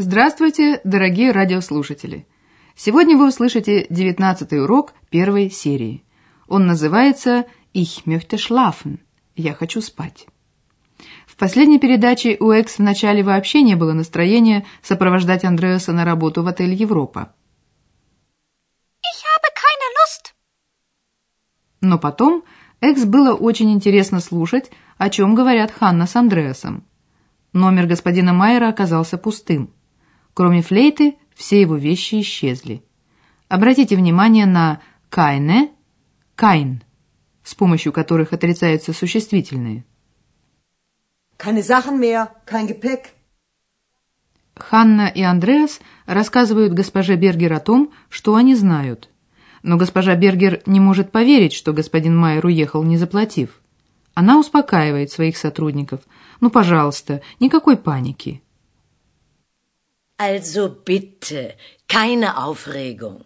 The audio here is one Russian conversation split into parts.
Здравствуйте, дорогие радиослушатели! Сегодня вы услышите девятнадцатый урок первой серии. Он называется «Ich möchte schlafen» – «Я хочу спать». В последней передаче у Экс вначале вообще не было настроения сопровождать Андреаса на работу в отель «Европа». Ich habe keine Lust. Но потом Экс было очень интересно слушать, о чем говорят Ханна с Андреасом. Номер господина Майера оказался пустым. Кроме флейты, все его вещи исчезли. Обратите внимание на «кайне», «кайн», с помощью которых отрицаются существительные. Keine Sachen mehr, kein Gepäck. Ханна и Андреас рассказывают госпоже Бергер о том, что они знают. Но госпожа Бергер не может поверить, что господин Майер уехал, не заплатив. Она успокаивает своих сотрудников. «Ну, пожалуйста, никакой паники». Also bitte, keine Aufregung.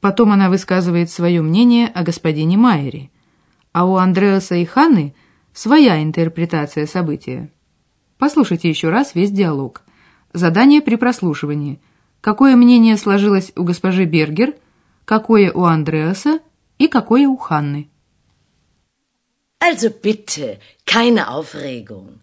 Потом она высказывает свое мнение о господине Майере. А у Андреаса и Ханны своя интерпретация события. Послушайте еще раз весь диалог. Задание при прослушивании. Какое мнение сложилось у госпожи Бергер, какое у Андреаса и какое у Ханны. Also bitte, keine Aufregung.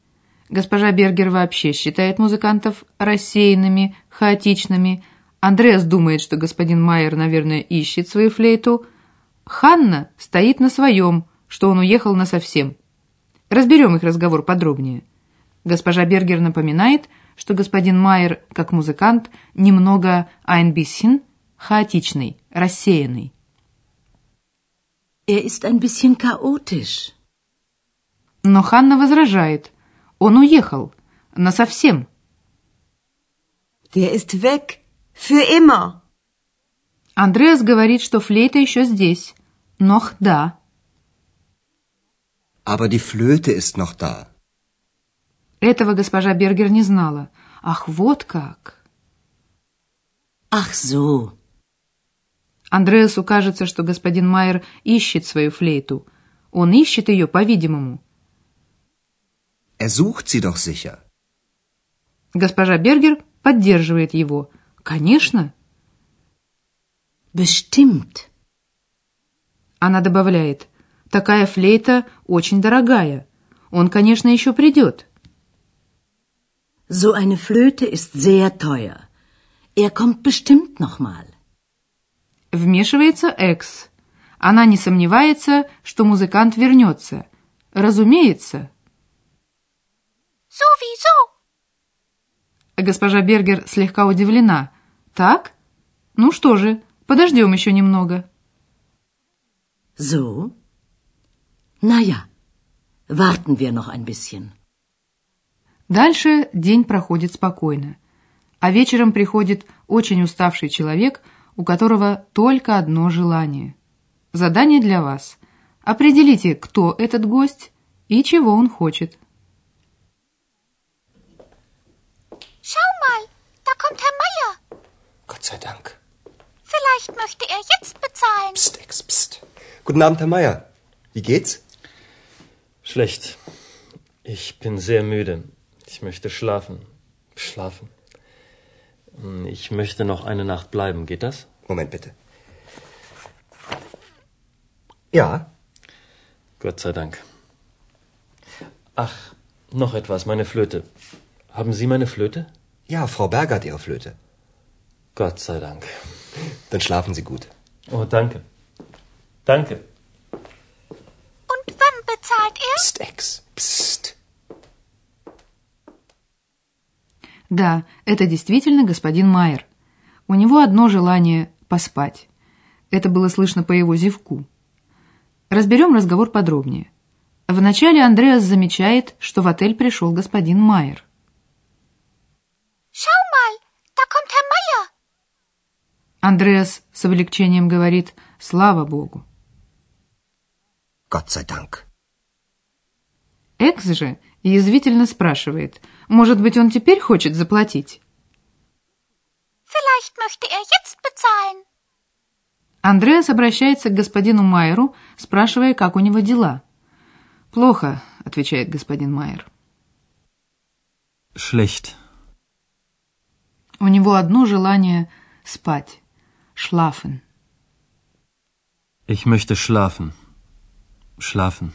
Госпожа Бергер вообще считает музыкантов рассеянными, хаотичными. Андреас думает, что господин Майер, наверное, ищет свою флейту. Ханна стоит на своем, что он уехал насовсем. Разберем их разговор подробнее. Госпожа Бергер напоминает, что господин Майер, как музыкант, немного bisschen хаотичный, рассеянный. Er ist ein bisschen chaotisch. Но Ханна возражает. Он уехал. Насовсем. Der ist weg. Für immer. Андреас говорит, что флейта еще здесь. Нох да. Aber die Flöte ist noch da. Этого госпожа Бергер не знала. Ах, вот как. Ach so. Андреасу кажется, что господин Майер ищет свою флейту. Он ищет ее, по-видимому. Er sucht sie doch sicher. Госпожа Бергер поддерживает его. Конечно. Bestimmt. Она добавляет. Такая флейта очень дорогая. Он, конечно, еще придет. So eine Flöte ist sehr teuer. Er kommt bestimmt noch mal. Вмешивается Экс. Она не сомневается, что музыкант вернется. Разумеется. Sowieso. Госпожа Бергер слегка удивлена. Так? Ну что же, подождем еще немного. So? Na ja, warten wir noch ein bisschen. Дальше день проходит спокойно. А вечером приходит очень уставший человек, у которого только одно желание. Задание для вас. Определите, кто этот гость и чего он хочет. Sei Dank. Vielleicht möchte er jetzt bezahlen. Psst, Ex, psst. Guten Abend, Herr Meier. Wie geht's? Schlecht. Ich bin sehr müde. Ich möchte schlafen. Schlafen. Hm, Ich möchte noch eine Nacht bleiben. Geht das? Moment bitte. Ja, Gott sei Dank. Ach, noch etwas, meine Flöte. Haben Sie meine Flöte? ja, Frau Berger hat Ihre Flöte. Gott sei Dank. Dann schlafen Sie gut. Oh, danke. Danke. Und wann bezahlt er? Psst, Ex. Psst. Да, это действительно господин Майер. У него одно желание – поспать. Это было слышно по его зевку. Разберем разговор подробнее. Вначале Андреас замечает, что в отель пришел господин Майер. Schau mal, da kommt Herr Meier. Андреас с облегчением говорит «Слава Богу». Gott sei Dank. Экс же язвительно спрашивает, может быть, он теперь хочет заплатить? Vielleicht möchte er jetzt bezahlen. Андреас обращается к господину Майеру, спрашивая, как у него дела. «Плохо», — отвечает господин Майер. Schlecht. У него одно желание — спать. Schlafen. Ich möchte schlafen. Schlafen.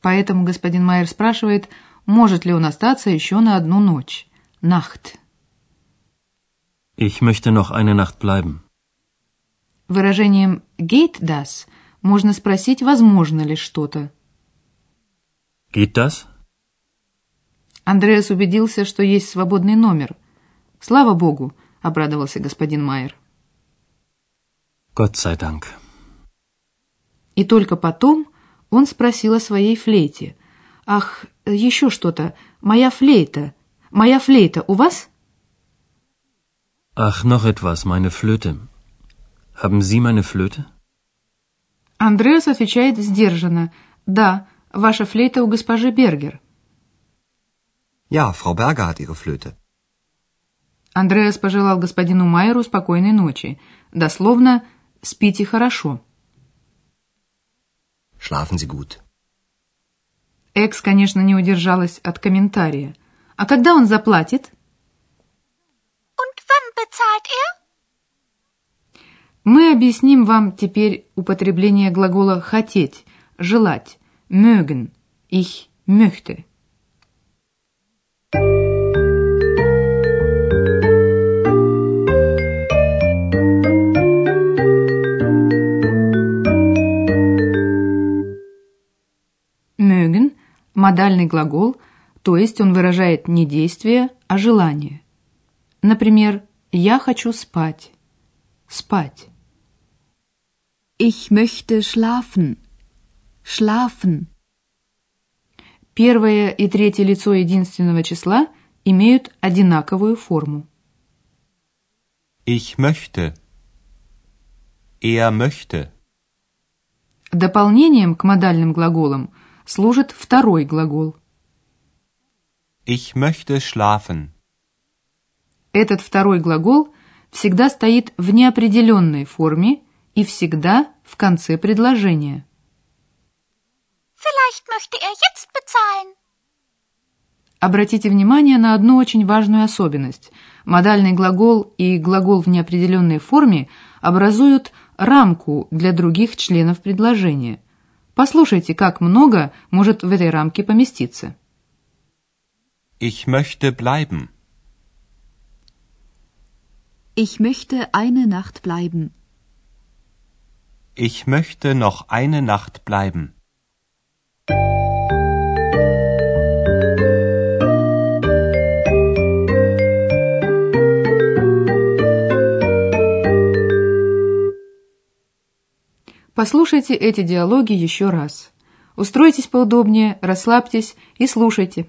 Поэтому господин Майер спрашивает, может ли он остаться еще на одну ночь. Nacht. Ich möchte noch eine Nacht bleiben. Выражением «geht das» можно спросить, возможно ли что-то. Geht das? Андреас убедился, что есть свободный номер. «Слава Богу!» — обрадовался господин Майер. Gott sei Dank. И только потом он спросил о своей флейте. «Ах, еще что-то. Моя флейта. Моя флейта у вас?» Ach, noch etwas, meine Flöte. Haben Sie meine Flöte? Андреас отвечает сдержанно. «Да, ваша флейта у госпожи Бергер». Ja, Frau Berger hat ihre Flöte. Андреас пожелал господину Майеру спокойной ночи. Дословно «спите хорошо». Schlafen Sie gut. Экс, конечно, не удержалась от комментария. «А когда он заплатит?» Und wann bezahlt er? Мы объясним вам теперь употребление глагола «хотеть», «желать», «mögen», «ich möchte». Модальный глагол, то есть он выражает не действие, а желание. Например, «я хочу спать», «спать». Ich möchte schlafen. Schlafen. Первое и третье лицо единственного числа имеют одинаковую форму. Ich möchte. Er möchte. Дополнением к модальным глаголам служит второй глагол. Ich möchte schlafen. Этот второй глагол всегда стоит в неопределенной форме и всегда в конце предложения. Vielleicht möchte er jetzt bezahlen. Обратите внимание на одну очень важную особенность. Модальный глагол и глагол в неопределенной форме образуют рамку для других членов предложения. Послушайте, как много может в этой рамке поместиться. Ich möchte bleiben. Ich möchte eine Nacht bleiben. Ich möchte noch eine Nacht bleiben. Послушайте эти диалоги еще раз. Устройтесь поудобнее, расслабьтесь и слушайте.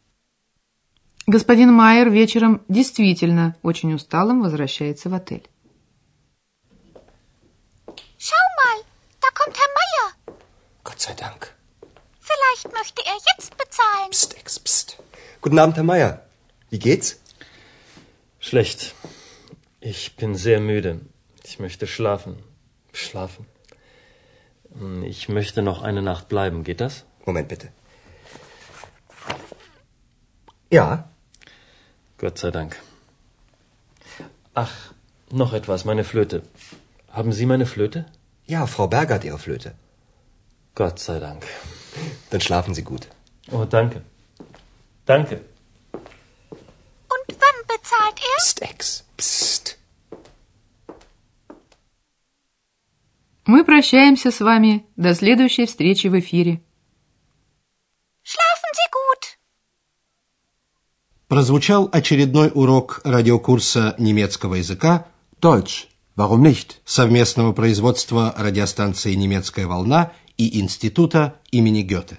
Господин Майер вечером действительно очень усталым возвращается в отель. Schau mal, da kommt Herr Meier. Gott sei Dank. Vielleicht möchte er jetzt bezahlen. Psst, Ex, psst. Guten Abend, Herr Meier. Wie geht's? Schlecht. Ich bin sehr müde. Ich möchte schlafen. Schlafen. Hm, Ich möchte noch eine Nacht bleiben. Geht das? Moment bitte. Ja, Gott sei Dank. Ach, noch etwas, meine Flöte. Haben Sie meine Flöte? ja, Frau Berger hat Ihre Flöte. Gott sei Dank. Dann schlafen Sie gut. Oh, danke. Danke. Und wann bezahlt er? Psst, Ex, psst. Мы прощаемся с вами до следующей встречи в эфире. Прозвучал очередной урок радиокурса немецкого языка Deutsch. Warum nicht? совместного производства радиостанции «Немецкая волна» и Института имени Гёте.